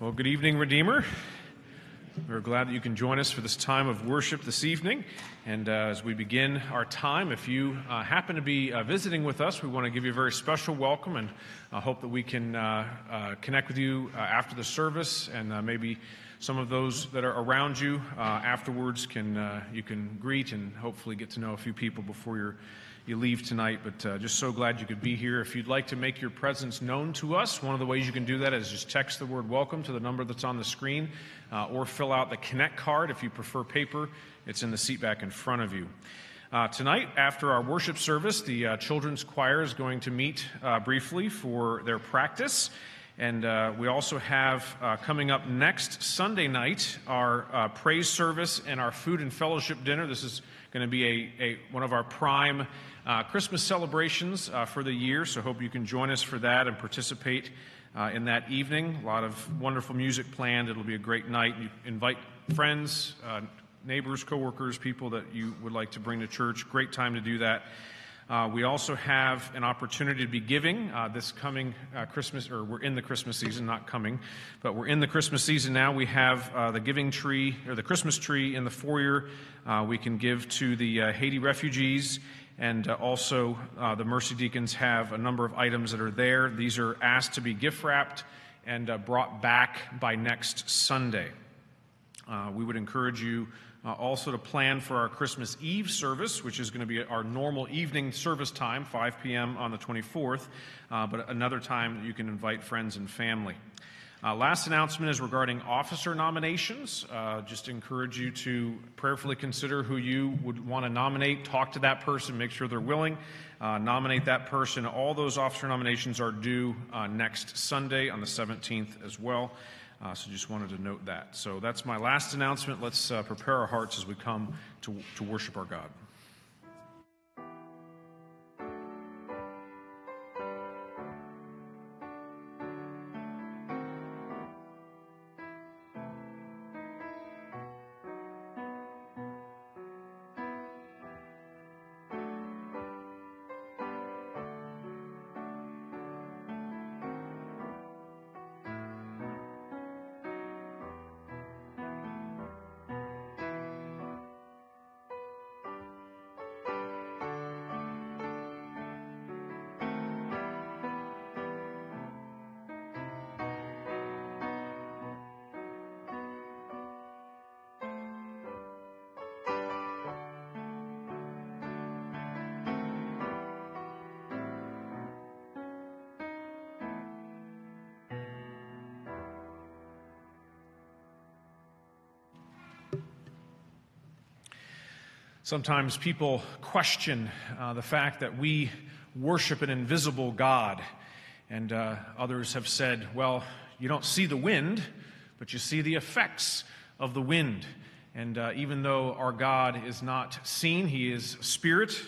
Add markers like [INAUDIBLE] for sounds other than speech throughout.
Well, good evening, Redeemer. We're glad that you can join us for this time of worship this evening. And uh, as we begin our time, if you uh, happen to be uh, visiting with us, we want to give you a very special welcome and uh, hope that we can uh, uh, connect with you after the service and maybe some of those that are around you afterwards can you can greet and hopefully get to know a few people before you're you leave tonight, but uh, just so glad you could be here. If you'd like to make your presence known to us, one of the ways you can do that is just text the word welcome to the number that's on the screen uh, or fill out the Connect card if you prefer paper. It's in the seat back in front of you. Uh, tonight, after our worship service, the uh, children's choir is going to meet uh, briefly for their practice. And uh, we also have uh, coming up next Sunday night our uh, praise service and our food and fellowship dinner. This is going to be a, a, one of our prime uh, Christmas celebrations uh, for the year, so hope you can join us for that and participate uh, in that evening. A lot of wonderful music planned. It'll be a great night. You invite friends, uh, neighbors, coworkers, people that you would like to bring to church. Great time to do that. Uh, we also have an opportunity to be giving uh, this coming uh, Christmas, or we're in the Christmas season, not coming, but we're in the Christmas season now. We have uh, the giving tree, or the Christmas tree in the foyer. Uh, we can give to the uh, Haiti refugees. And also, the Mercy Deacons have a number of items that are there. These are asked to be gift wrapped and brought back by next Sunday. we would encourage you uh, also, to plan for our Christmas Eve service, which is going to be our normal evening service time, 5 p.m. on the 24th, uh, but another time you can invite friends and family. Uh, last announcement is regarding officer nominations. Uh, just encourage you to prayerfully consider who you would want to nominate. Talk to that person, make sure they're willing. Uh, nominate that person. All those officer nominations are due uh, next Sunday on the 17th as well. Uh, so just wanted to note that. So that's my last announcement. Let's uh, prepare our hearts as we come to, to worship our God. Sometimes people question uh, the fact that we worship an invisible God. And uh, others have said, well, you don't see the wind, but you see the effects of the wind. And uh, even though our God is not seen, He is spirit,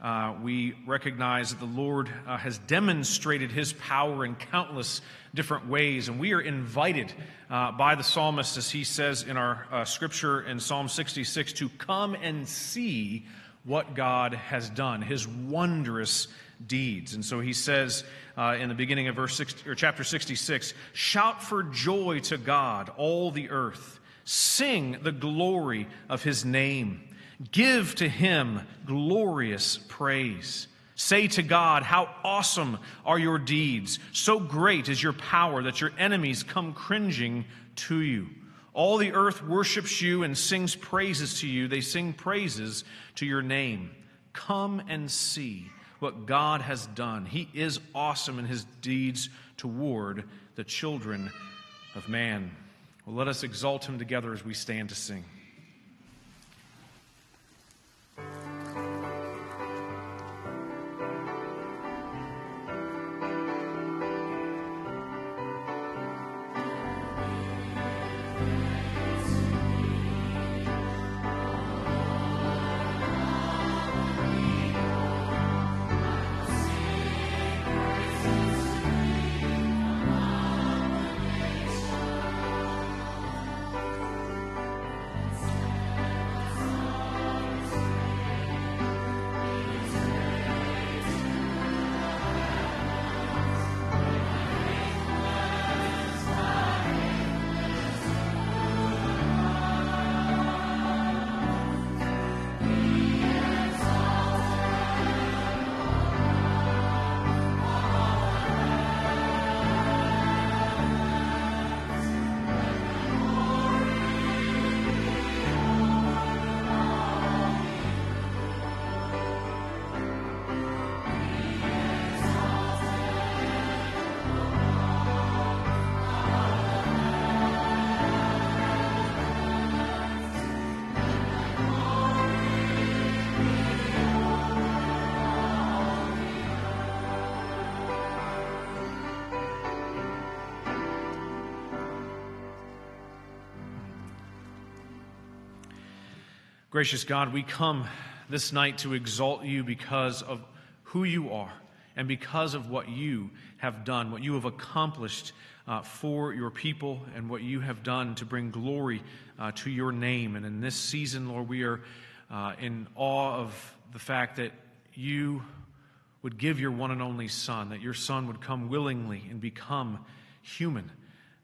uh, we recognize that the Lord uh, has demonstrated his power in countless different ways. And we are invited uh, by the psalmist, as he says in our uh, scripture in Psalm 66, to come and see what God has done, his wondrous deeds. And so he says uh, in the beginning of verse 60, or chapter 66 Shout for joy to God, all the earth. Sing the glory of his name. Give to him glorious praise. Say to God, How awesome are your deeds! So great is your power that your enemies come cringing to you. All the earth worships you and sings praises to you. They sing praises to your name. Come and see what God has done. He is awesome in his deeds toward the children of man. Well, let us exalt him together as we stand to sing. Gracious God, we come this night to exalt you because of who you are and because of what you have done, what you have accomplished uh, for your people, and what you have done to bring glory uh, to your name. And in this season, Lord, we are uh, in awe of the fact that you would give your one and only Son, that your Son would come willingly and become human.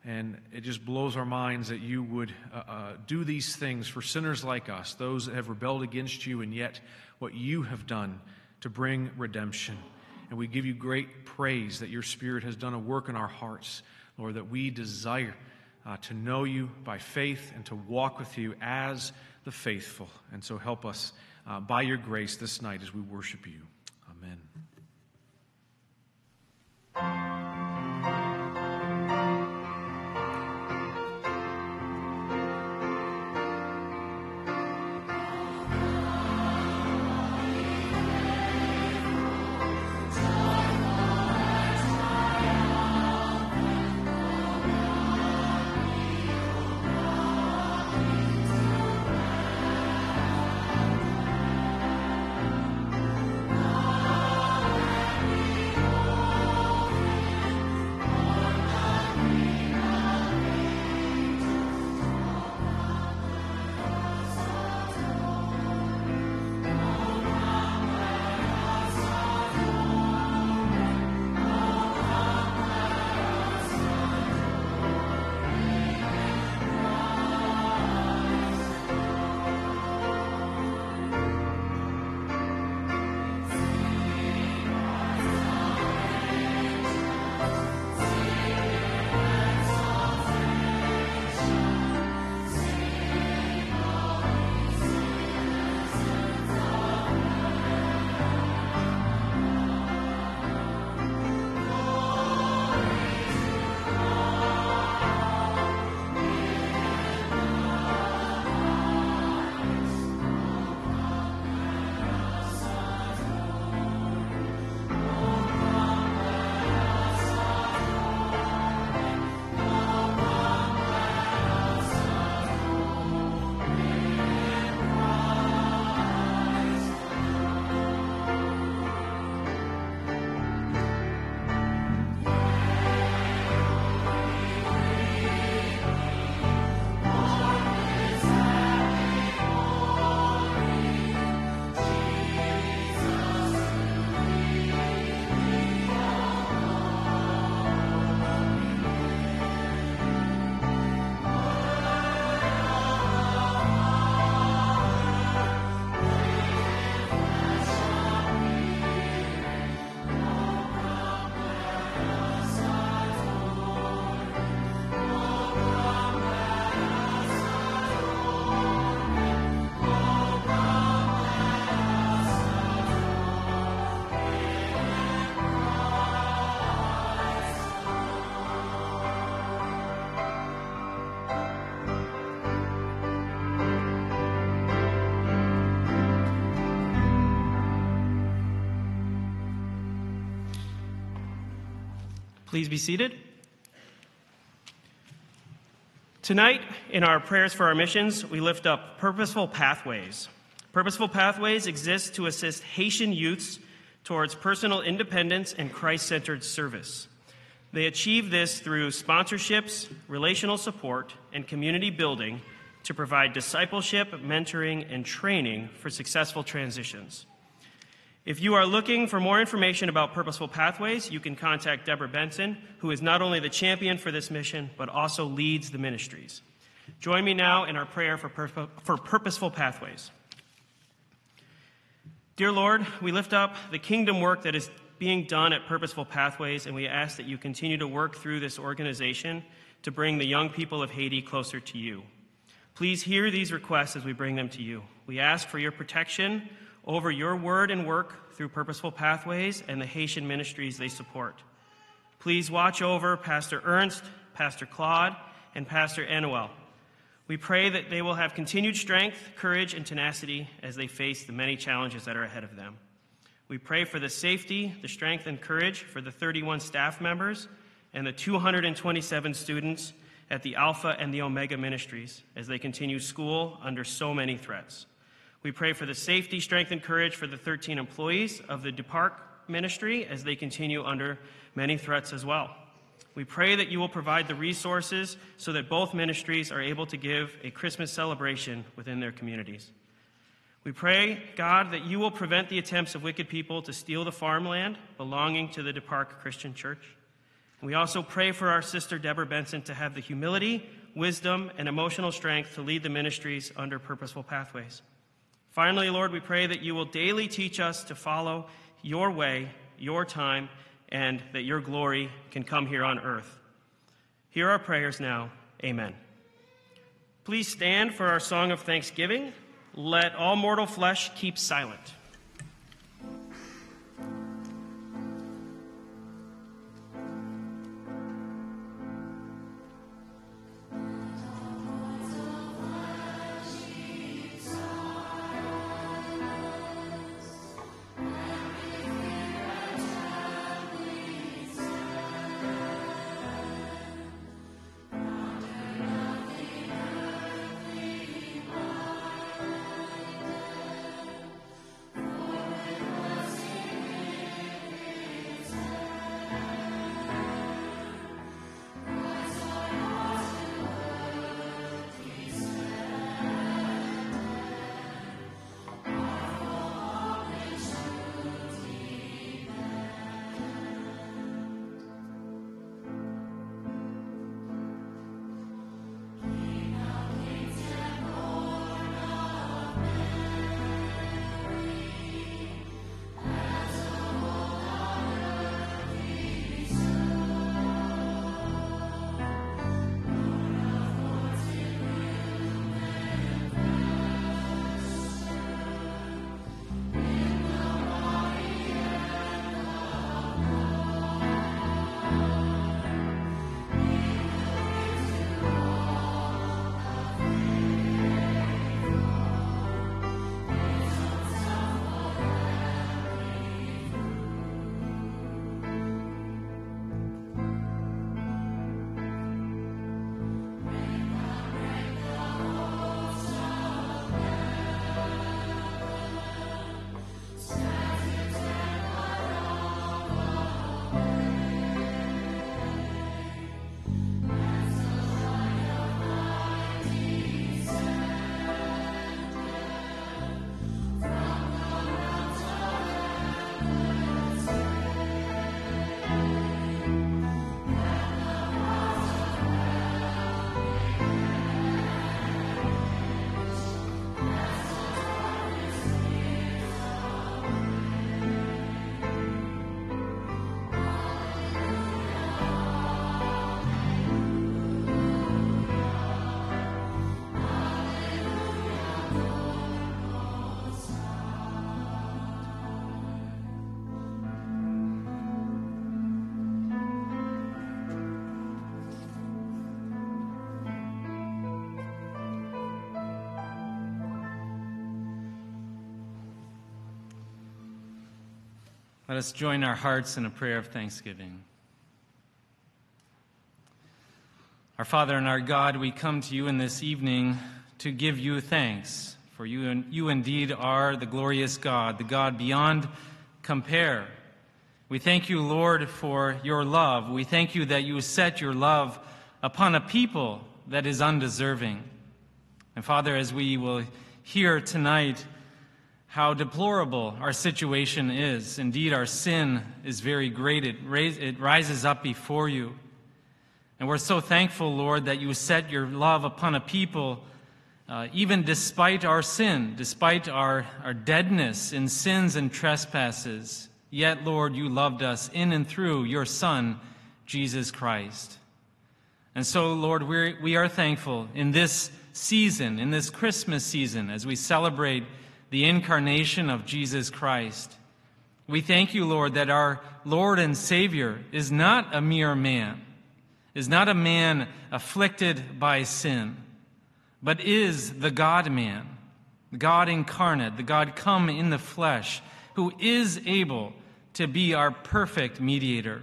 And it just blows our minds that you would uh, uh, do these things for sinners like us, those that have rebelled against you, and yet what you have done to bring redemption. And we give you great praise that your Spirit has done a work in our hearts, Lord, that we desire uh, to know you by faith and to walk with you as the faithful. And so help us uh, by your grace this night as we worship you. Amen. Please be seated. Tonight, in our prayers for our missions, we lift up Purposeful Pathways. Purposeful Pathways exist to assist Haitian youths towards personal independence and Christ centered service. They achieve this through sponsorships, relational support, and community building to provide discipleship, mentoring, and training for successful transitions. If you are looking for more information about Purposeful Pathways, you can contact Deborah Benson, who is not only the champion for this mission, but also leads the ministries. Join me now in our prayer for, pur- for Purposeful Pathways. Dear Lord, we lift up the kingdom work that is being done at Purposeful Pathways, and we ask that you continue to work through this organization to bring the young people of Haiti closer to you. Please hear these requests as we bring them to you. We ask for your protection over your word and work through Purposeful Pathways and the Haitian ministries they support. Please watch over Pastor Ernst, Pastor Claude, and Pastor Anuel. We pray that they will have continued strength, courage, and tenacity as they face the many challenges that are ahead of them. We pray for the safety, the strength, and courage for the 31 staff members and the 227 students at the Alpha and the Omega ministries as they continue school under so many threats. We pray for the safety, strength, and courage for the 13 employees of the Depart ministry as they continue under many threats as well. We pray that you will provide the resources so that both ministries are able to give a Christmas celebration within their communities. We pray, God, that you will prevent the attempts of wicked people to steal the farmland belonging to the Depart Christian Church. We also pray for our sister Deborah Benson to have the humility, wisdom, and emotional strength to lead the ministries under purposeful pathways. Finally, Lord, we pray that you will daily teach us to follow your way, your time, and that your glory can come here on earth. Hear our prayers now. Amen. Please stand for our song of thanksgiving. Let all mortal flesh keep silent. Let us join our hearts in a prayer of thanksgiving. Our Father and our God, we come to you in this evening to give you thanks, for you, you indeed are the glorious God, the God beyond compare. We thank you, Lord, for your love. We thank you that you set your love upon a people that is undeserving. And Father, as we will hear tonight, how deplorable our situation is. Indeed, our sin is very great. It, it rises up before you. And we're so thankful, Lord, that you set your love upon a people, uh, even despite our sin, despite our, our deadness in sins and trespasses. Yet, Lord, you loved us in and through your Son, Jesus Christ. And so, Lord, we're, we are thankful in this season, in this Christmas season, as we celebrate the incarnation of Jesus Christ. We thank you, Lord, that our Lord and Savior is not a mere man, is not a man afflicted by sin, but is the God man, God incarnate, the God come in the flesh, who is able to be our perfect mediator.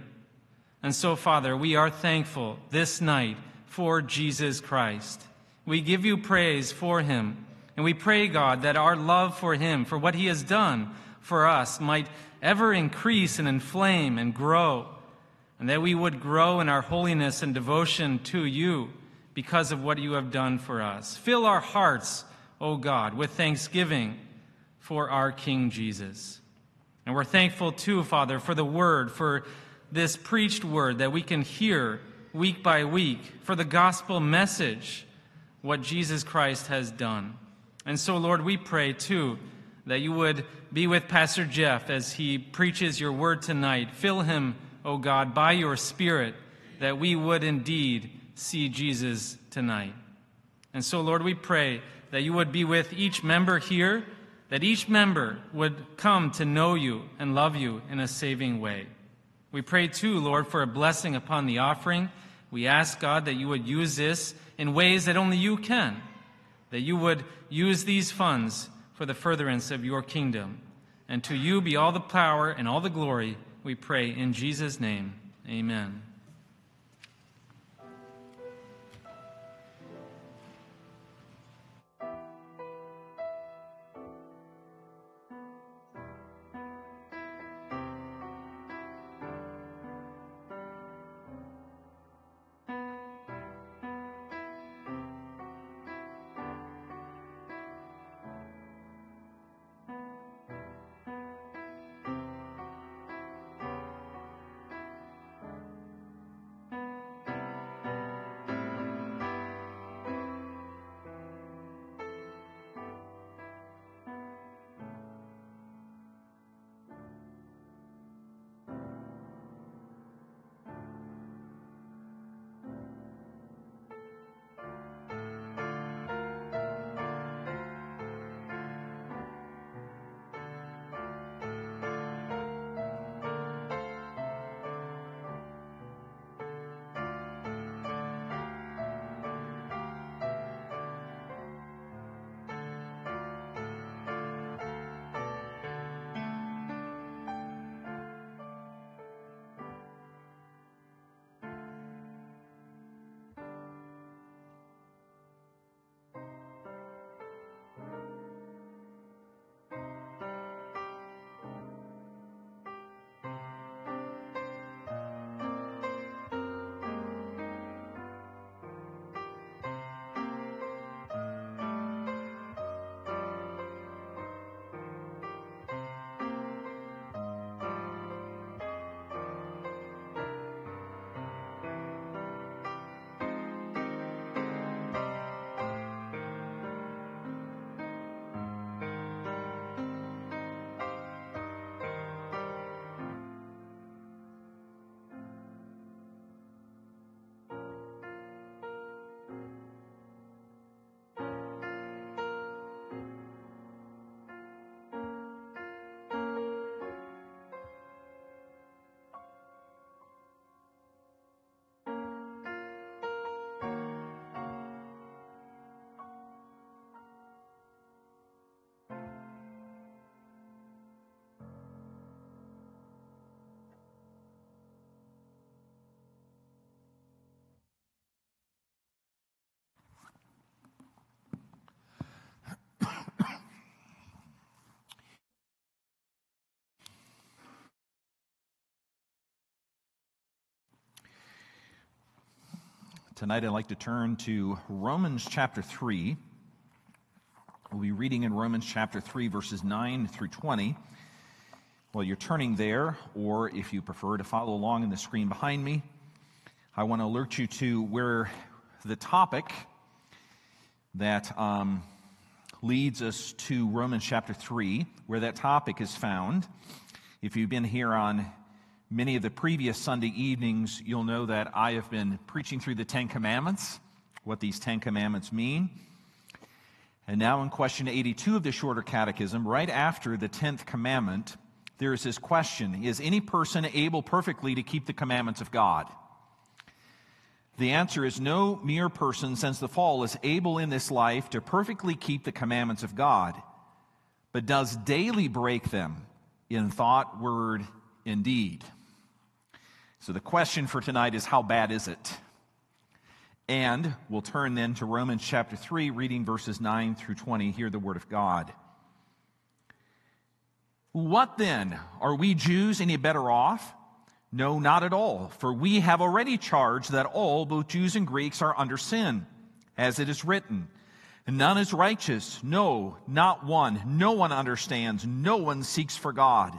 And so, Father, we are thankful this night for Jesus Christ. We give you praise for him And we pray, God, that our love for him, for what he has done for us, might ever increase and inflame and grow, and that we would grow in our holiness and devotion to you because of what you have done for us. Fill our hearts, O God, with thanksgiving for our King Jesus. And we're thankful too, Father, for the word, for this preached word that we can hear week by week, for the gospel message, what Jesus Christ has done. And so, Lord, we pray too that you would be with Pastor Jeff as he preaches your word tonight. Fill him, O God, by your Spirit, that we would indeed see Jesus tonight. And so, Lord, we pray that you would be with each member here, that each member would come to know you and love you in a saving way. We pray too, Lord, for a blessing upon the offering. We ask, God, that you would use this in ways that only you can, that you would use these funds for the furtherance of your kingdom. And to you be all the power and all the glory, we pray in Jesus' name. Amen. Tonight, I'd like to turn to Romans chapter 3. We'll be reading in Romans chapter 3, verses 9 through 20. While you're turning there, or if you prefer to follow along in the screen behind me, I want to alert you to where the topic that um, leads us to Romans chapter 3, where that topic is found. If you've been here on many of the previous Sunday evenings, you'll know that I have been preaching through the Ten Commandments, what these Ten Commandments mean. And now, in question 82 of the Shorter Catechism, right after the 10th commandment, there is this question Is any person able perfectly to keep the commandments of God? The answer is no mere person since the fall is able in this life to perfectly keep the commandments of God, but does daily break them in thought, word, and deed. So the question for tonight is how bad is it? And we'll turn then to Romans chapter 3, reading verses 9 through 20. Hear the word of God. What then? Are we Jews any better off? No, not at all. For we have already charged that all, both Jews and Greeks, are under sin, as it is written. None is righteous. No, not one. No one understands. No one seeks for God.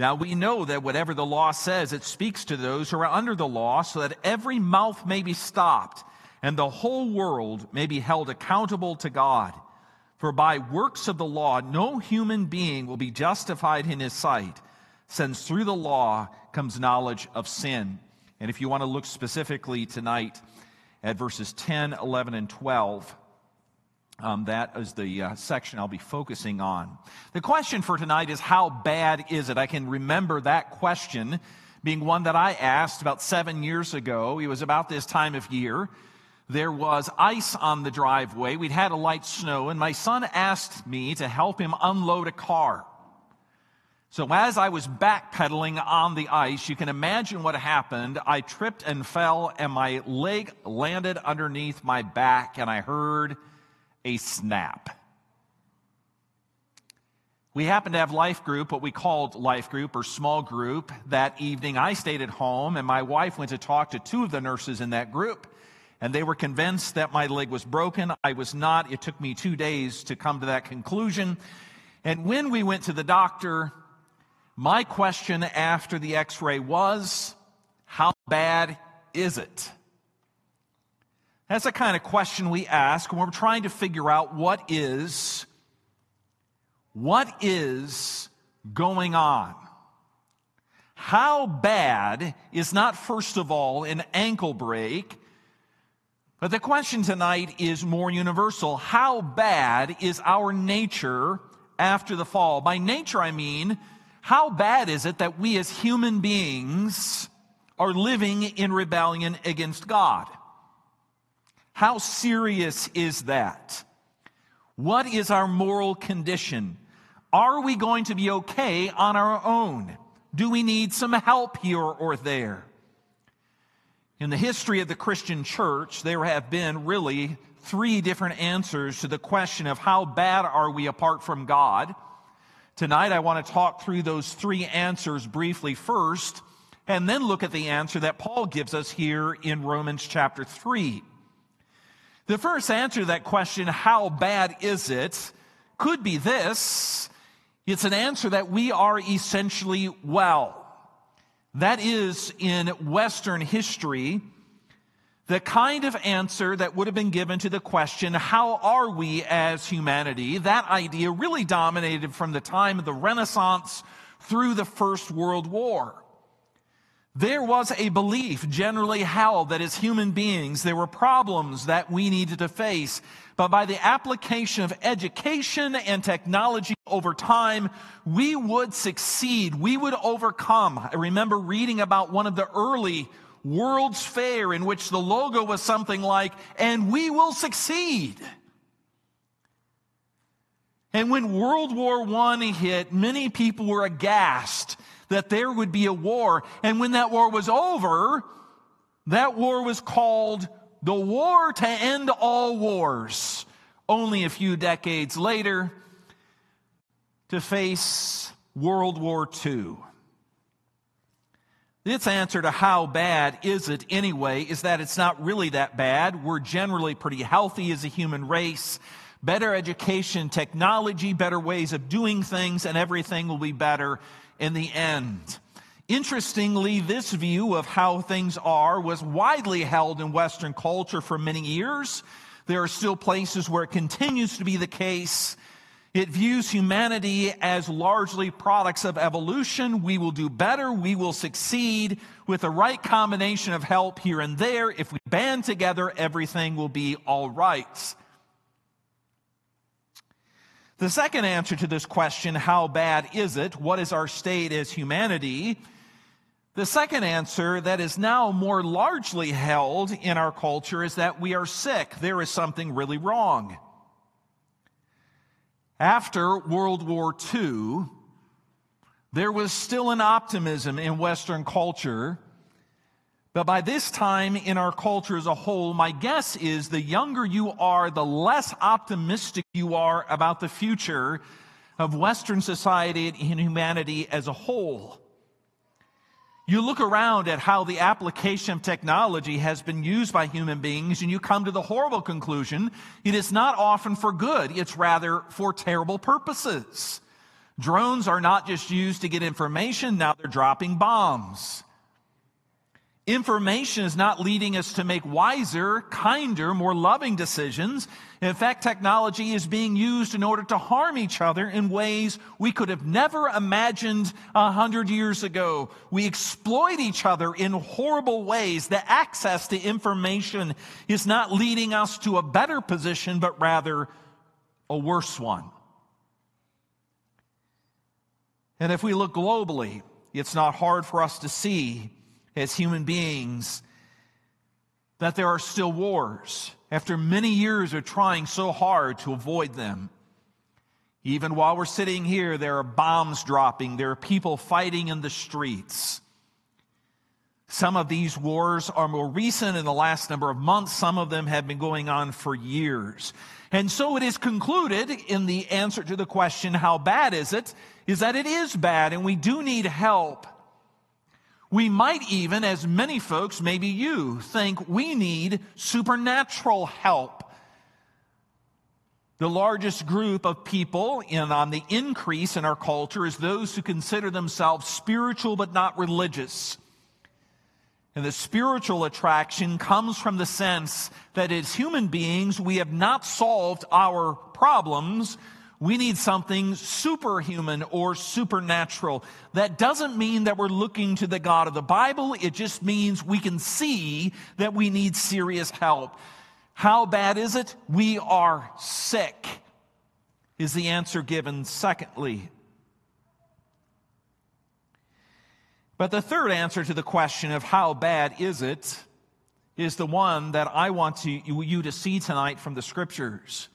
Now we know that whatever the law says, it speaks to those who are under the law, so that every mouth may be stopped, and the whole world may be held accountable to God. For by works of the law, no human being will be justified in his sight, since through the law comes knowledge of sin. And if you want to look specifically tonight at verses 10, 11, and 12, um, that is the uh, section I'll be focusing on. The question for tonight is how bad is it? I can remember that question being one that I asked about seven years ago. It was about this time of year. There was ice on the driveway. We'd had a light snow, and my son asked me to help him unload a car. So as I was backpedaling on the ice, you can imagine what happened. I tripped and fell, and my leg landed underneath my back, and I heard a snap. We happened to have life group, what we called life group or small group that evening. I stayed at home, and my wife went to talk to two of the nurses in that group. And they were convinced that my leg was broken. I was not. It took me two days to come to that conclusion. And when we went to the doctor, my question after the x ray was, How bad is it? That's the kind of question we ask when we're trying to figure out what is, what is going on. How bad is not, first of all, an ankle break, but the question tonight is more universal. How bad is our nature after the fall? By nature, I mean, how bad is it that we as human beings are living in rebellion against God? How serious is that? What is our moral condition? Are we going to be okay on our own? Do we need some help here or there? In the history of the Christian church, there have been really three different answers to the question of how bad are we apart from God. Tonight, I want to talk through those three answers briefly first, and then look at the answer that Paul gives us here in Romans chapter 3. The first answer to that question, how bad is it, could be this. It's an answer that we are essentially well. That is, in Western history, the kind of answer that would have been given to the question, how are we as humanity? That idea really dominated from the time of the Renaissance through the First World War. There was a belief generally held that as human beings, there were problems that we needed to face. But by the application of education and technology over time, we would succeed. We would overcome. I remember reading about one of the early World's Fair in which the logo was something like, and we will succeed. And when World War I hit, many people were aghast that there would be a war. And when that war was over, that war was called the War to End All Wars. Only a few decades later, to face World War II. Its answer to how bad is it anyway is that it's not really that bad. We're generally pretty healthy as a human race. Better education, technology, better ways of doing things, and everything will be better in the end. Interestingly, this view of how things are was widely held in Western culture for many years. There are still places where it continues to be the case. It views humanity as largely products of evolution. We will do better. We will succeed with the right combination of help here and there. If we band together, everything will be all right. The second answer to this question, how bad is it? What is our state as humanity? The second answer that is now more largely held in our culture is that we are sick. There is something really wrong. After World War II, there was still an optimism in Western culture. But by this time in our culture as a whole, my guess is the younger you are, the less optimistic you are about the future of Western society and humanity as a whole. You look around at how the application of technology has been used by human beings, and you come to the horrible conclusion it is not often for good, it's rather for terrible purposes. Drones are not just used to get information, now they're dropping bombs. Information is not leading us to make wiser, kinder, more loving decisions. In fact, technology is being used in order to harm each other in ways we could have never imagined a hundred years ago. We exploit each other in horrible ways. The access to information is not leading us to a better position, but rather a worse one. And if we look globally, it's not hard for us to see as human beings that there are still wars after many years of trying so hard to avoid them. Even while we're sitting here, there are bombs dropping, there are people fighting in the streets. Some of these wars are more recent in the last number of months. Some of them have been going on for years. And so it is concluded in the answer to the question, how bad is it? Is that it is bad and we do need help. We might even, as many folks, maybe you, think we need supernatural help. The largest group of people in, on the increase in our culture is those who consider themselves spiritual but not religious. And the spiritual attraction comes from the sense that as human beings, we have not solved our problems, we need something superhuman or supernatural. That doesn't mean that we're looking to the God of the Bible. It just means we can see that we need serious help. How bad is it? We are sick, is the answer given secondly. But the third answer to the question of how bad is it is the one that I want to, you to see tonight from the scriptures.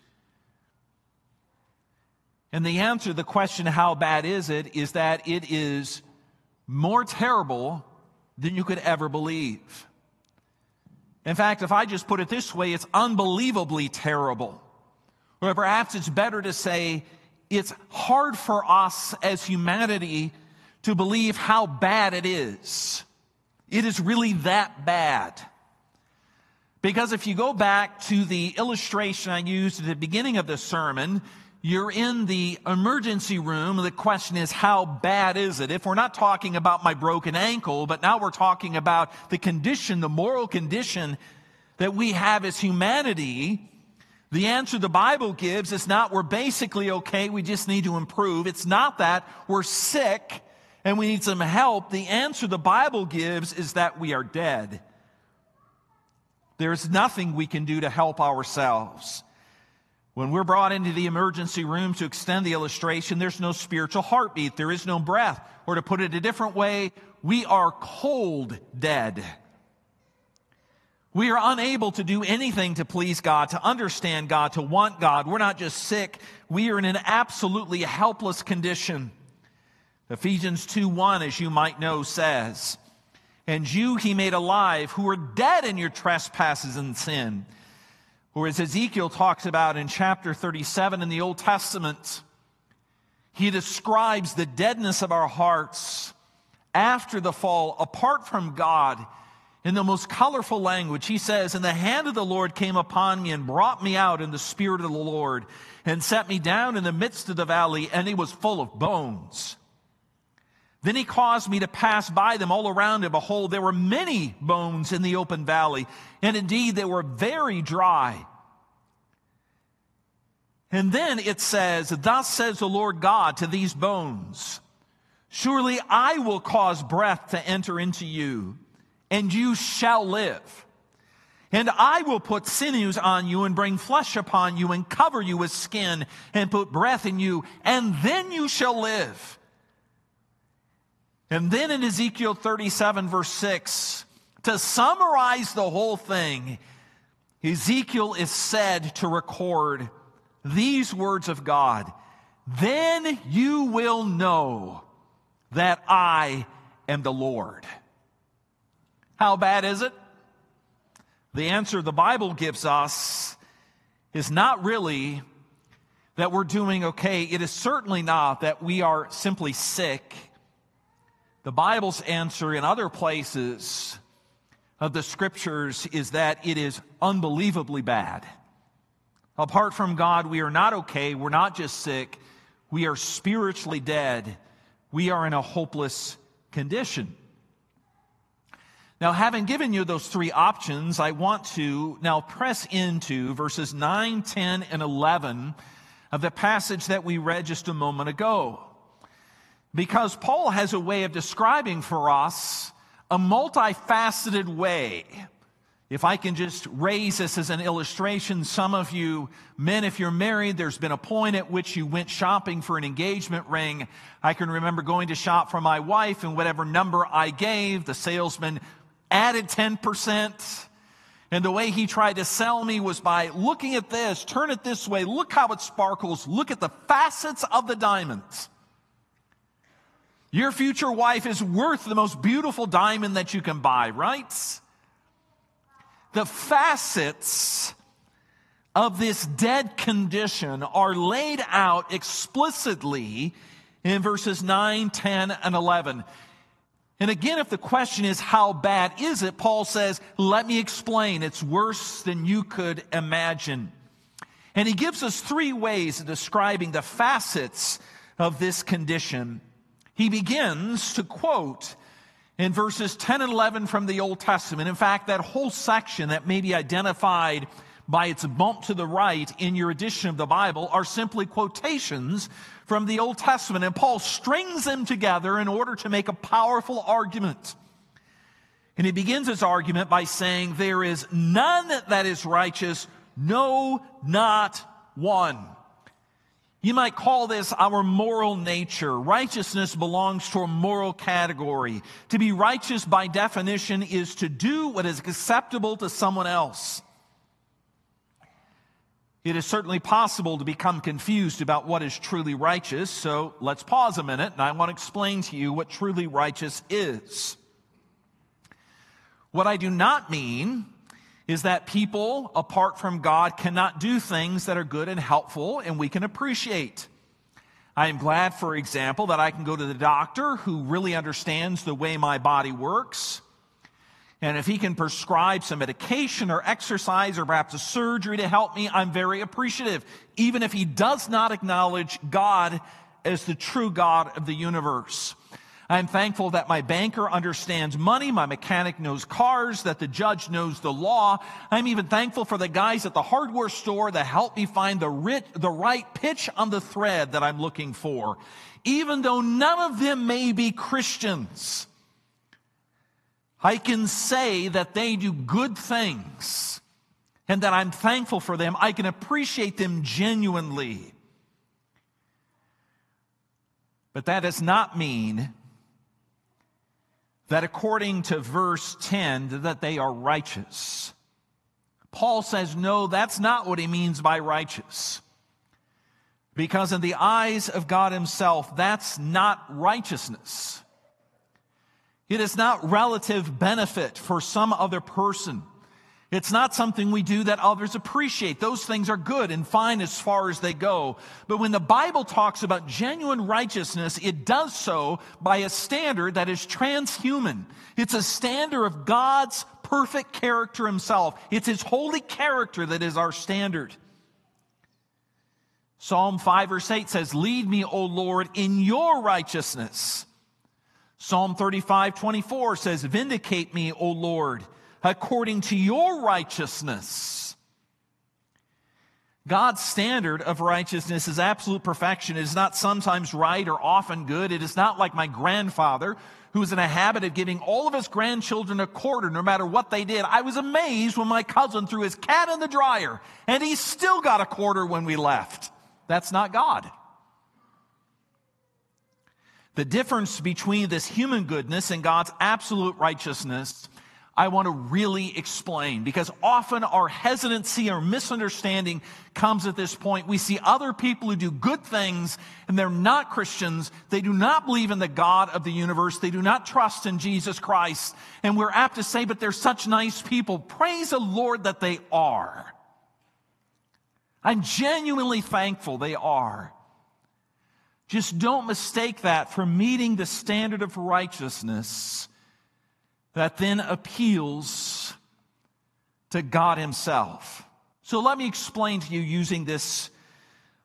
And the answer to the question, how bad is it, is that it is more terrible than you could ever believe. In fact, if I just put it this way, it's unbelievably terrible. Or perhaps it's better to say it's hard for us as humanity to believe how bad it is. It is really that bad. Because if you go back to the illustration I used at the beginning of the sermon, you're in the emergency room. The question is, how bad is it? If we're not talking about my broken ankle, but now we're talking about the condition, the moral condition that we have as humanity, the answer the Bible gives is not we're basically okay, we just need to improve. It's not that we're sick and we need some help. The answer the Bible gives is that we are dead. There's nothing we can do to help ourselves. When we're brought into the emergency room to extend the illustration, there's no spiritual heartbeat. There is no breath. Or to put it a different way, we are cold dead. We are unable to do anything to please God, to understand God, to want God. We're not just sick. We are in an absolutely helpless condition. Ephesians 2 1, as you might know, says, And you he made alive who were dead in your trespasses and sin or as Ezekiel talks about in chapter 37 in the Old Testament, he describes the deadness of our hearts after the fall, apart from God, in the most colorful language. He says, And the hand of the Lord came upon me and brought me out in the spirit of the Lord, and set me down in the midst of the valley, and it was full of bones. Then he caused me to pass by them all around, and behold, there were many bones in the open valley, and indeed they were very dry. And then it says, Thus says the Lord God to these bones Surely I will cause breath to enter into you, and you shall live. And I will put sinews on you and bring flesh upon you and cover you with skin and put breath in you, and then you shall live. And then in Ezekiel 37, verse 6, to summarize the whole thing, Ezekiel is said to record these words of God Then you will know that I am the Lord. How bad is it? The answer the Bible gives us is not really that we're doing okay. It is certainly not that we are simply sick. The Bible's answer in other places of the scriptures is that it is unbelievably bad. Apart from God, we are not okay. We're not just sick. We are spiritually dead. We are in a hopeless condition. Now, having given you those three options, I want to now press into verses 9, 10, and 11 of the passage that we read just a moment ago. Because Paul has a way of describing for us a multifaceted way if I can just raise this as an illustration, some of you men, if you're married, there's been a point at which you went shopping for an engagement ring. I can remember going to shop for my wife and whatever number I gave, the salesman added 10%. And the way he tried to sell me was by looking at this, turn it this way, look how it sparkles, look at the facets of the diamonds. Your future wife is worth the most beautiful diamond that you can buy, right? the facets of this dead condition are laid out explicitly in verses 9, 10, and 11. And again, if the question is, how bad is it? Paul says, let me explain. It's worse than you could imagine. And he gives us three ways of describing the facets of this condition. He begins to quote in verses 10 and 11 from the Old Testament. In fact, that whole section that may be identified by its bump to the right in your edition of the Bible are simply quotations from the Old Testament. And Paul strings them together in order to make a powerful argument. And he begins his argument by saying, There is none that is righteous, no, not one. You might call this our moral nature. Righteousness belongs to a moral category. To be righteous by definition is to do what is acceptable to someone else. It is certainly possible to become confused about what is truly righteous, so let's pause a minute and I want to explain to you what truly righteous is. What I do not mean is that people, apart from God, cannot do things that are good and helpful and we can appreciate. I am glad, for example, that I can go to the doctor who really understands the way my body works. And if he can prescribe some medication or exercise or perhaps a surgery to help me, I'm very appreciative, even if he does not acknowledge God as the true God of the universe. I'm thankful that my banker understands money, my mechanic knows cars, that the judge knows the law. I'm even thankful for the guys at the hardware store that help me find the, rich, the right pitch on the thread that I'm looking for. Even though none of them may be Christians, I can say that they do good things and that I'm thankful for them. I can appreciate them genuinely. But that does not mean that according to verse 10 that they are righteous. Paul says no, that's not what he means by righteous. Because in the eyes of God himself, that's not righteousness. It is not relative benefit for some other person. It's not something we do that others appreciate. Those things are good and fine as far as they go. But when the Bible talks about genuine righteousness, it does so by a standard that is transhuman. It's a standard of God's perfect character himself. It's his holy character that is our standard. Psalm 5 verse 8 says, Lead me, O Lord, in your righteousness. Psalm 35, 24 says, Vindicate me, O Lord according to your righteousness. God's standard of righteousness is absolute perfection. It is not sometimes right or often good. It is not like my grandfather who was in a habit of giving all of his grandchildren a quarter no matter what they did. I was amazed when my cousin threw his cat in the dryer and he still got a quarter when we left. That's not God. The difference between this human goodness and God's absolute righteousness I want to really explain because often our hesitancy or misunderstanding comes at this point. We see other people who do good things and they're not Christians. They do not believe in the God of the universe. They do not trust in Jesus Christ. And we're apt to say, but they're such nice people. Praise the Lord that they are. I'm genuinely thankful they are. Just don't mistake that for meeting the standard of righteousness that then appeals to God Himself. So let me explain to you using this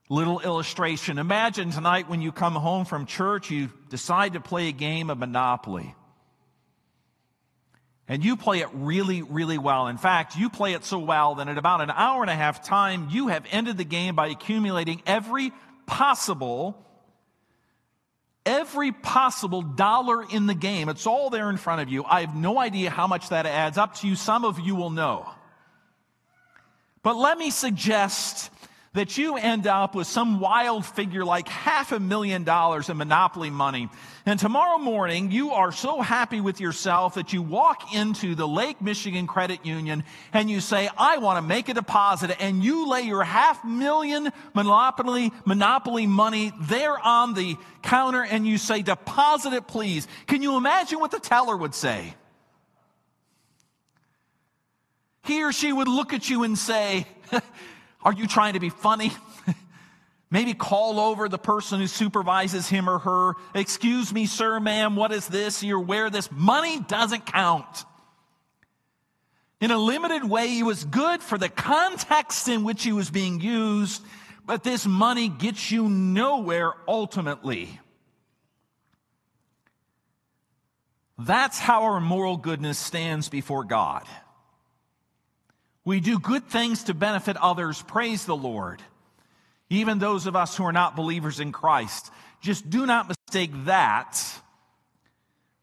little illustration. Imagine tonight when you come home from church, you decide to play a game of Monopoly. And you play it really, really well. In fact, you play it so well that in about an hour and a half time, you have ended the game by accumulating every possible every possible dollar in the game. It's all there in front of you. I have no idea how much that adds up to you. Some of you will know. But let me suggest that you end up with some wild figure like half a million dollars in monopoly money. And tomorrow morning, you are so happy with yourself that you walk into the Lake Michigan Credit Union and you say, I want to make a deposit. And you lay your half million monopoly, monopoly money there on the counter and you say, deposit it, please. Can you imagine what the teller would say? He or she would look at you and say, [LAUGHS] Are you trying to be funny? [LAUGHS] Maybe call over the person who supervises him or her. Excuse me, sir, ma'am, what is this? You're aware this money doesn't count. In a limited way, it was good for the context in which he was being used, but this money gets you nowhere ultimately. That's how our moral goodness stands before God. We do good things to benefit others. Praise the Lord. Even those of us who are not believers in Christ. Just do not mistake that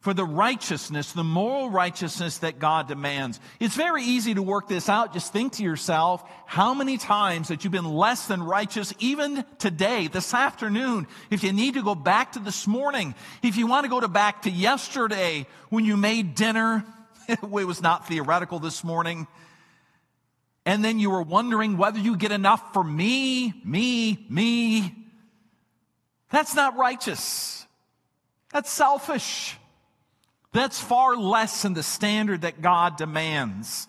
for the righteousness, the moral righteousness that God demands. It's very easy to work this out. Just think to yourself how many times that you've been less than righteous, even today, this afternoon. If you need to go back to this morning, if you want to go to back to yesterday when you made dinner, [LAUGHS] it was not theoretical this morning and then you were wondering whether you get enough for me, me, me. That's not righteous. That's selfish. That's far less than the standard that God demands.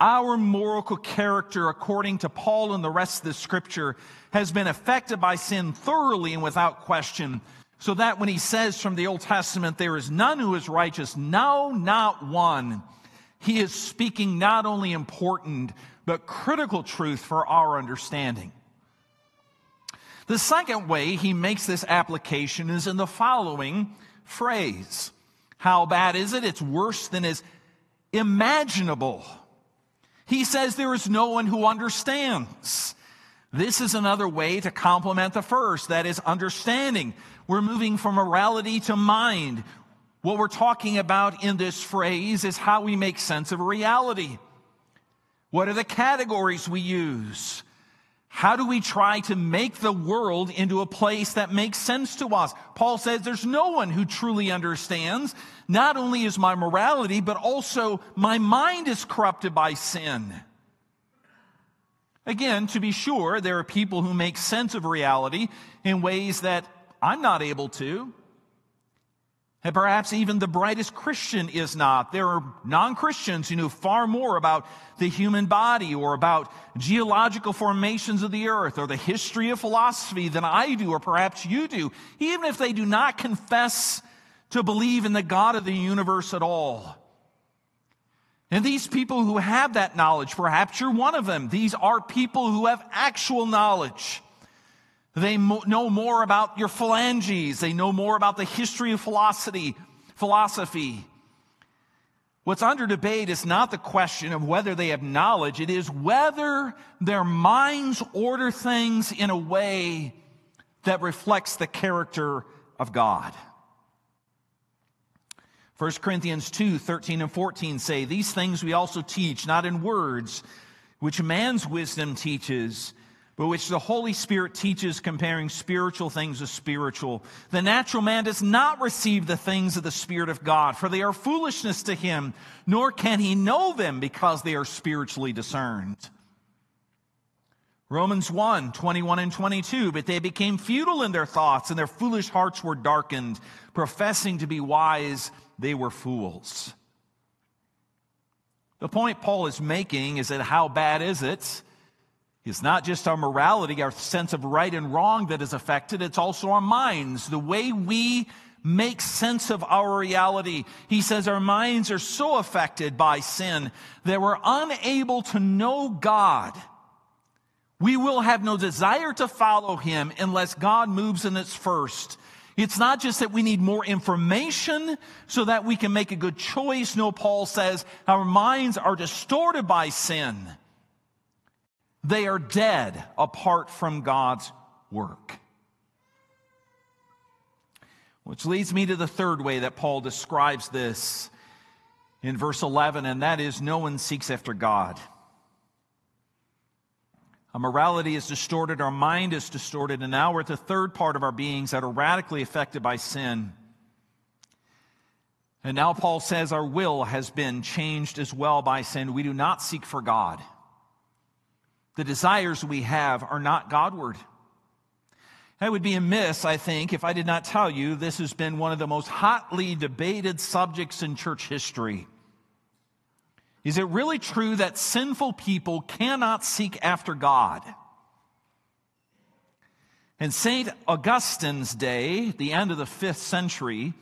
Our moral character, according to Paul and the rest of the scripture, has been affected by sin thoroughly and without question. So that when he says from the Old Testament, there is none who is righteous, no, not one, he is speaking not only important, but critical truth for our understanding. The second way he makes this application is in the following phrase How bad is it? It's worse than is imaginable. He says there is no one who understands. This is another way to complement the first, that is understanding. We're moving from morality to mind. What we're talking about in this phrase is how we make sense of reality. What are the categories we use? How do we try to make the world into a place that makes sense to us? Paul says there's no one who truly understands. Not only is my morality, but also my mind is corrupted by sin. Again, to be sure, there are people who make sense of reality in ways that I'm not able to. And perhaps even the brightest Christian is not. There are non Christians who know far more about the human body or about geological formations of the earth or the history of philosophy than I do or perhaps you do, even if they do not confess to believe in the God of the universe at all. And these people who have that knowledge, perhaps you're one of them. These are people who have actual knowledge. They mo- know more about your phalanges. They know more about the history of philosophy, philosophy. What's under debate is not the question of whether they have knowledge, it is whether their minds order things in a way that reflects the character of God. 1 Corinthians 2 13 and 14 say, These things we also teach, not in words, which man's wisdom teaches but which the Holy Spirit teaches, comparing spiritual things with spiritual. The natural man does not receive the things of the Spirit of God, for they are foolishness to him, nor can he know them because they are spiritually discerned. Romans 1 21 and 22. But they became futile in their thoughts, and their foolish hearts were darkened. Professing to be wise, they were fools. The point Paul is making is that how bad is it? It's not just our morality, our sense of right and wrong that is affected, it's also our minds, the way we make sense of our reality. He says our minds are so affected by sin that we're unable to know God. We will have no desire to follow him unless God moves in us first. It's not just that we need more information so that we can make a good choice. No, Paul says our minds are distorted by sin. They are dead apart from God's work. Which leads me to the third way that Paul describes this in verse 11, and that is no one seeks after God. Our morality is distorted, our mind is distorted, and now we're at the third part of our beings that are radically affected by sin. And now Paul says our will has been changed as well by sin. We do not seek for God. The desires we have are not Godward. I would be amiss, I think, if I did not tell you this has been one of the most hotly debated subjects in church history. Is it really true that sinful people cannot seek after God? In St. Augustine's day, the end of the fifth century,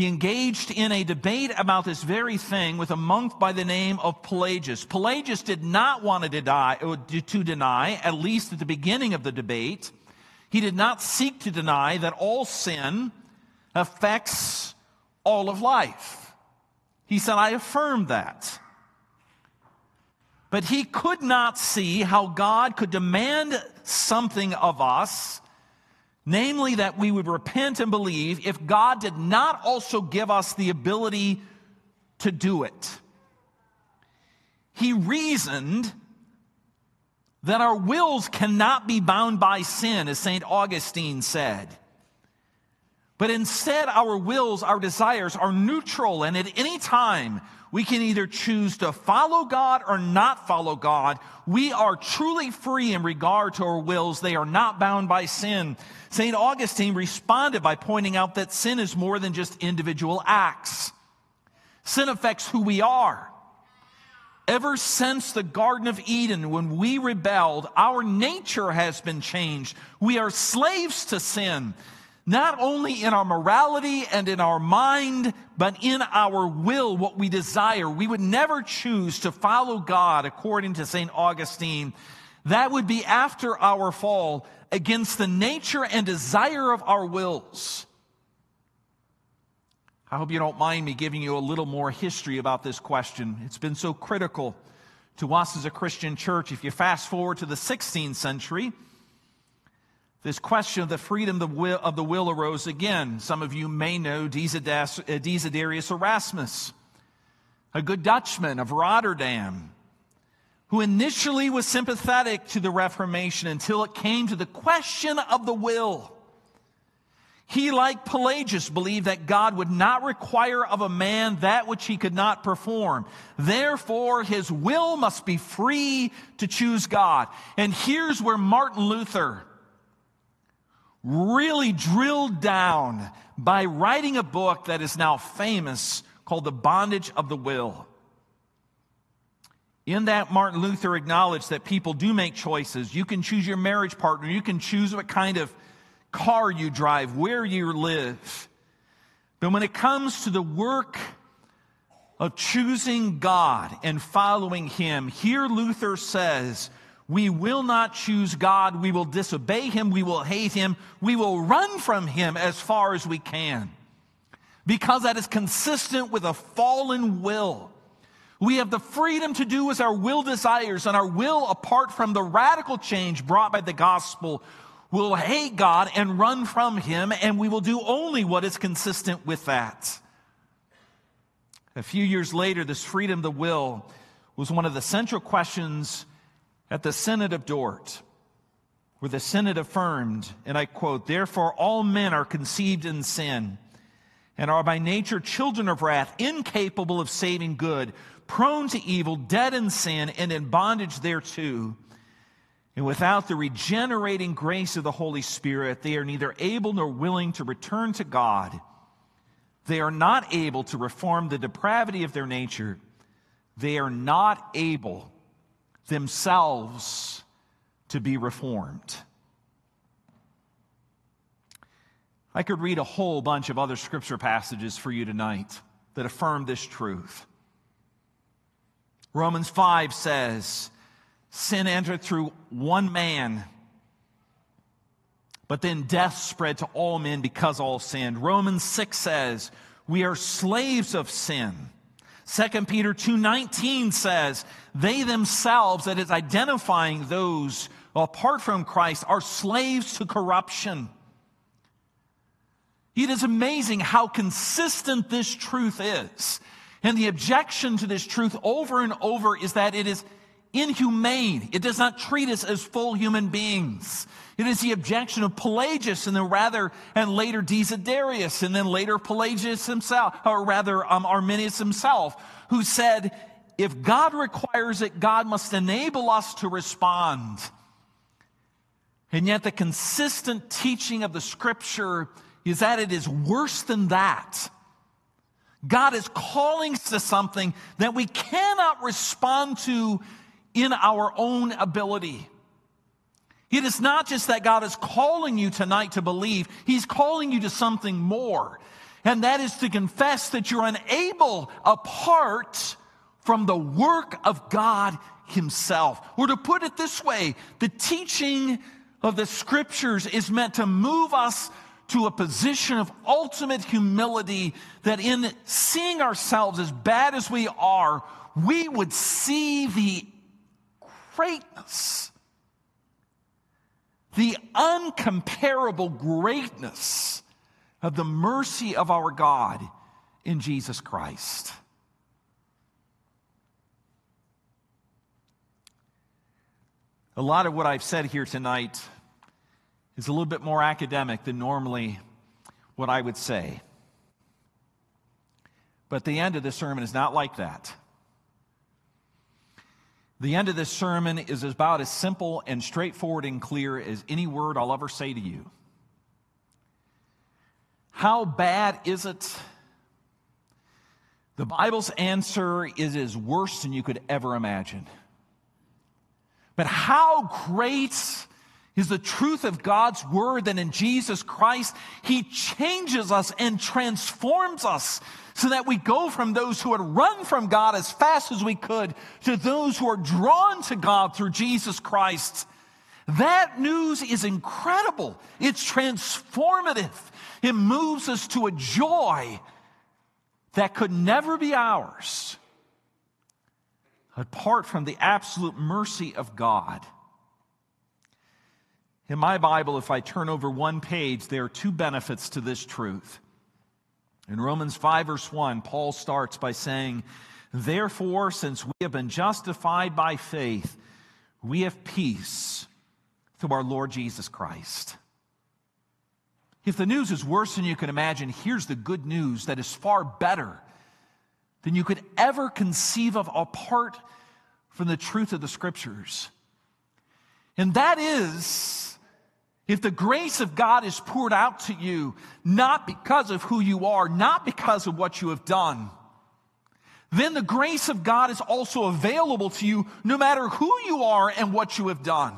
he engaged in a debate about this very thing with a monk by the name of Pelagius. Pelagius did not want to deny, uh, to deny, at least at the beginning of the debate, he did not seek to deny that all sin affects all of life. He said, I affirm that. But he could not see how God could demand something of us Namely, that we would repent and believe if God did not also give us the ability to do it. He reasoned that our wills cannot be bound by sin, as St. Augustine said. But instead, our wills, our desires are neutral, and at any time, we can either choose to follow God or not follow God. We are truly free in regard to our wills. They are not bound by sin. St. Augustine responded by pointing out that sin is more than just individual acts. Sin affects who we are. Ever since the Garden of Eden, when we rebelled, our nature has been changed. We are slaves to sin not only in our morality and in our mind, but in our will, what we desire. We would never choose to follow God, according to St. Augustine. That would be after our fall against the nature and desire of our wills. I hope you don't mind me giving you a little more history about this question. It's been so critical to us as a Christian church. If you fast forward to the 16th century, this question of the freedom of the will, arose again. Some of you may know uh, Desiderius Erasmus, a good Dutchman of Rotterdam, who initially was sympathetic to the Reformation until it came to the question of the will. He, like Pelagius, believed that God would not require of a man that which he could not perform. Therefore, his will must be free to choose God. And here's where Martin Luther really drilled down by writing a book that is now famous called The Bondage of the Will. In that, Martin Luther acknowledged that people do make choices. You can choose your marriage partner, you can choose what kind of car you drive, where you live. But when it comes to the work of choosing God and following Him, here Luther says, we will not choose God. We will disobey Him. We will hate Him. We will run from Him as far as we can. because that is consistent with a fallen will. We have the freedom to do as our will desires, and our will, apart from the radical change brought by the gospel, will hate God and run from Him, and we will do only what is consistent with that. A few years later, this freedom of the will was one of the central questions at the Synod of Dort, where the Synod affirmed, and I quote, Therefore, all men are conceived in sin and are by nature children of wrath, incapable of saving good, prone to evil, dead in sin, and in bondage thereto. And without the regenerating grace of the Holy Spirit, they are neither able nor willing to return to God. They are not able to reform the depravity of their nature. They are not able themselves to be reformed. I could read a whole bunch of other scripture passages for you tonight that affirm this truth. Romans 5 says, Sin entered through one man, but then death spread to all men because all sinned. Romans 6 says, We are slaves of sin. 2 Peter 2:19 says, "They themselves that is identifying those apart from Christ are slaves to corruption." It is amazing how consistent this truth is. And the objection to this truth over and over is that it is inhumane. It does not treat us as full human beings. It is the objection of Pelagius and then rather, and later Desiderius and then later Pelagius himself, or rather um, Arminius himself, who said, if God requires it, God must enable us to respond. And yet the consistent teaching of the scripture is that it is worse than that. God is calling us to something that we cannot respond to in our own ability. It is not just that God is calling you tonight to believe, He's calling you to something more. And that is to confess that you're unable apart from the work of God Himself. Or to put it this way, the teaching of the scriptures is meant to move us to a position of ultimate humility that in seeing ourselves as bad as we are, we would see the greatness, the uncomparable greatness of the mercy of our God in Jesus Christ. A lot of what I've said here tonight is a little bit more academic than normally what I would say. But the end of the sermon is not like that. The end of this sermon is about as simple and straightforward and clear as any word I'll ever say to you. How bad is it? The Bible's answer is as worse than you could ever imagine. But how great is the truth of God's word that in Jesus Christ, He changes us and transforms us so that we go from those who had run from God as fast as we could to those who are drawn to God through Jesus Christ. That news is incredible. It's transformative. It moves us to a joy that could never be ours apart from the absolute mercy of God. In my Bible, if I turn over one page, there are two benefits to this truth. In Romans 5, verse 1, Paul starts by saying, Therefore, since we have been justified by faith, we have peace through our Lord Jesus Christ. If the news is worse than you can imagine, here's the good news that is far better than you could ever conceive of apart from the truth of the scriptures. And that is if the grace of God is poured out to you, not because of who you are, not because of what you have done, then the grace of God is also available to you no matter who you are and what you have done.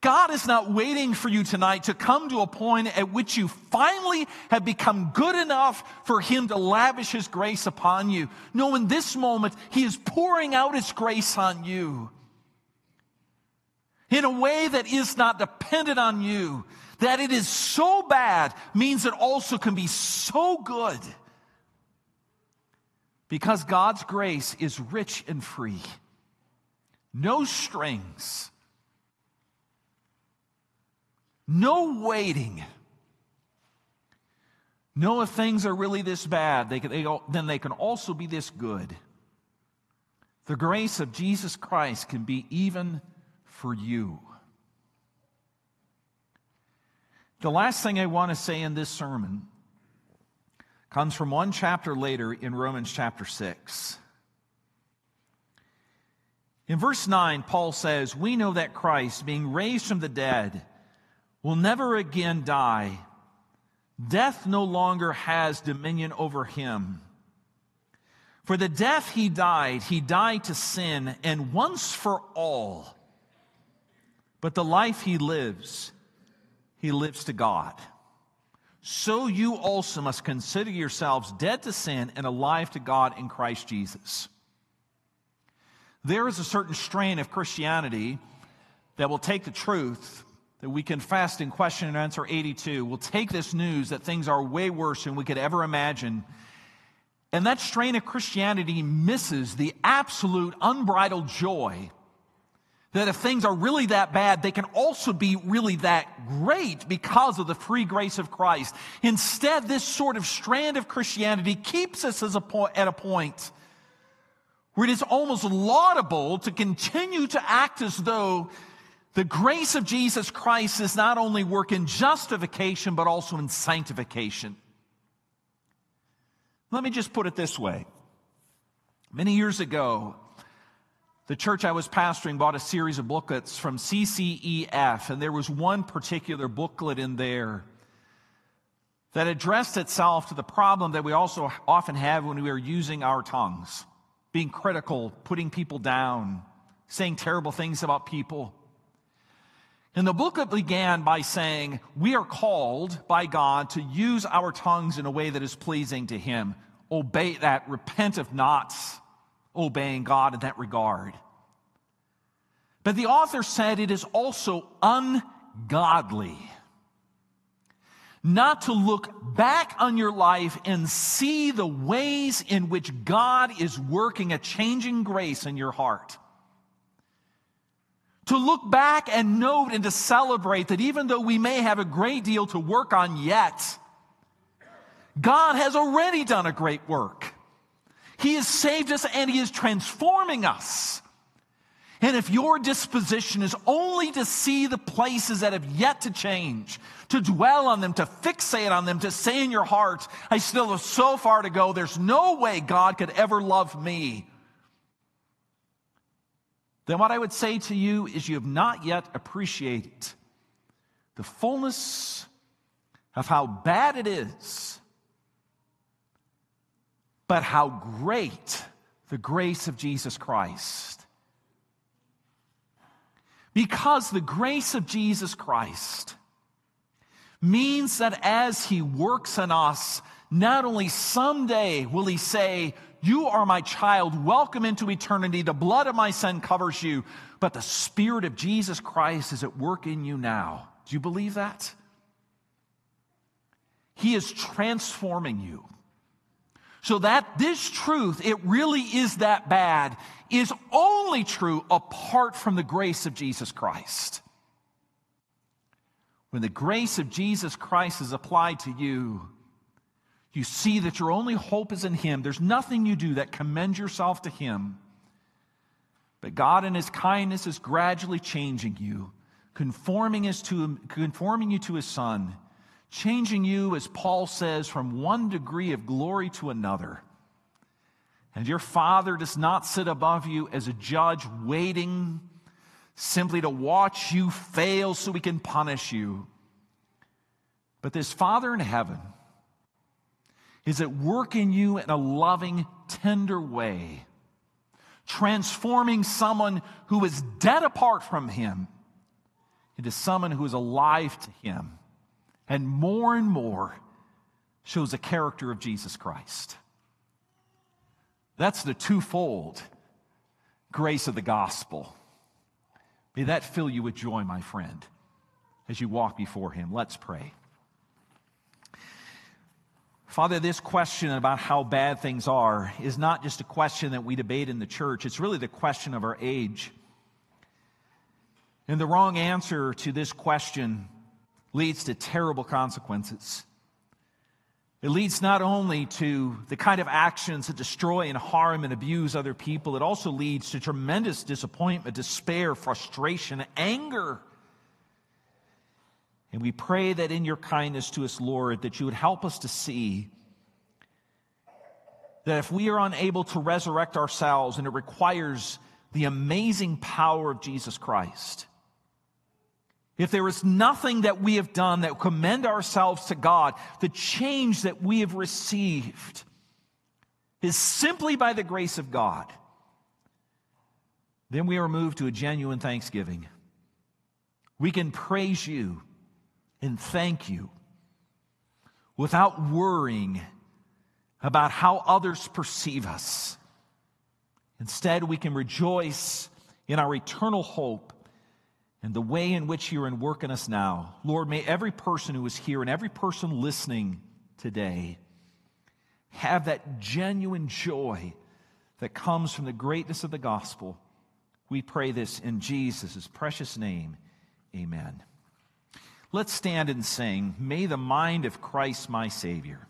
God is not waiting for you tonight to come to a point at which you finally have become good enough for Him to lavish His grace upon you. No, in this moment, He is pouring out His grace on you in a way that is not dependent on you, That it is so bad means it also can be so good. Because God's grace is rich and free, no strings, no waiting. No, if things are really this bad, they they, then they can also be this good. The grace of Jesus Christ can be even for you. The last thing I want to say in this sermon comes from one chapter later in Romans chapter 6. In verse 9, Paul says, We know that Christ, being raised from the dead, will never again die. Death no longer has dominion over him. For the death he died, he died to sin, and once for all. But the life he lives, he lives to God. So you also must consider yourselves dead to sin and alive to God in Christ Jesus. There is a certain strain of Christianity that will take the truth that we confessed in question and answer 82. We'll take this news that things are way worse than we could ever imagine and that strain of Christianity misses the absolute unbridled joy that if things are really that bad, they can also be really that great because of the free grace of Christ. Instead, this sort of strand of Christianity keeps us a po- at a point where it is almost laudable to continue to act as though the grace of Jesus Christ is not only work in justification, but also in sanctification. Let me just put it this way. Many years ago, the church I was pastoring bought a series of booklets from CCEF, and there was one particular booklet in there that addressed itself to the problem that we also often have when we are using our tongues being critical, putting people down, saying terrible things about people. And the booklet began by saying, We are called by God to use our tongues in a way that is pleasing to Him. Obey that, repent of not obeying God in that regard. But the author said it is also ungodly not to look back on your life and see the ways in which God is working a changing grace in your heart to look back and note and to celebrate that even though we may have a great deal to work on yet, God has already done a great work. He has saved us and He is transforming us. And if your disposition is only to see the places that have yet to change, to dwell on them, to fixate on them, to say in your heart, I still have so far to go, there's no way God could ever love me then what I would say to you is you have not yet appreciated the fullness of how bad it is, but how great the grace of Jesus Christ. Because the grace of Jesus Christ means that as He works in us, not only someday will He say, you are my child. Welcome into eternity. The blood of my son covers you, but the Spirit of Jesus Christ is at work in you now. Do you believe that? He is transforming you. So that this truth, it really is that bad, is only true apart from the grace of Jesus Christ. When the grace of Jesus Christ is applied to you, you see that your only hope is in Him. There's nothing you do that commends yourself to Him. But God, in His kindness, is gradually changing you, conforming, to, conforming you to His Son, changing you, as Paul says, from one degree of glory to another. And your Father does not sit above you as a judge waiting simply to watch you fail so He can punish you. But this Father in heaven, is at work in you in a loving, tender way, transforming someone who is dead apart from Him into someone who is alive to Him, and more and more shows the character of Jesus Christ. That's the twofold grace of the gospel. May that fill you with joy, my friend, as you walk before Him. Let's pray. Father, this question about how bad things are is not just a question that we debate in the church, it's really the question of our age. And the wrong answer to this question leads to terrible consequences. It leads not only to the kind of actions that destroy and harm and abuse other people, it also leads to tremendous disappointment, despair, frustration, anger. And we pray that in your kindness to us, Lord, that you would help us to see that if we are unable to resurrect ourselves and it requires the amazing power of Jesus Christ, if there is nothing that we have done that commend ourselves to God, the change that we have received is simply by the grace of God, then we are moved to a genuine thanksgiving. We can praise you and thank you without worrying about how others perceive us. Instead, we can rejoice in our eternal hope and the way in which you're in work in us now. Lord, may every person who is here and every person listening today have that genuine joy that comes from the greatness of the gospel. We pray this in Jesus' precious name. Amen. Let's stand and sing, May the mind of Christ my Savior.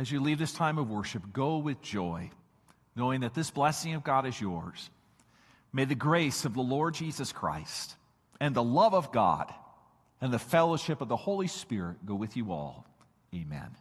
As you leave this time of worship, go with joy, knowing that this blessing of God is yours. May the grace of the Lord Jesus Christ and the love of God and the fellowship of the Holy Spirit go with you all. Amen.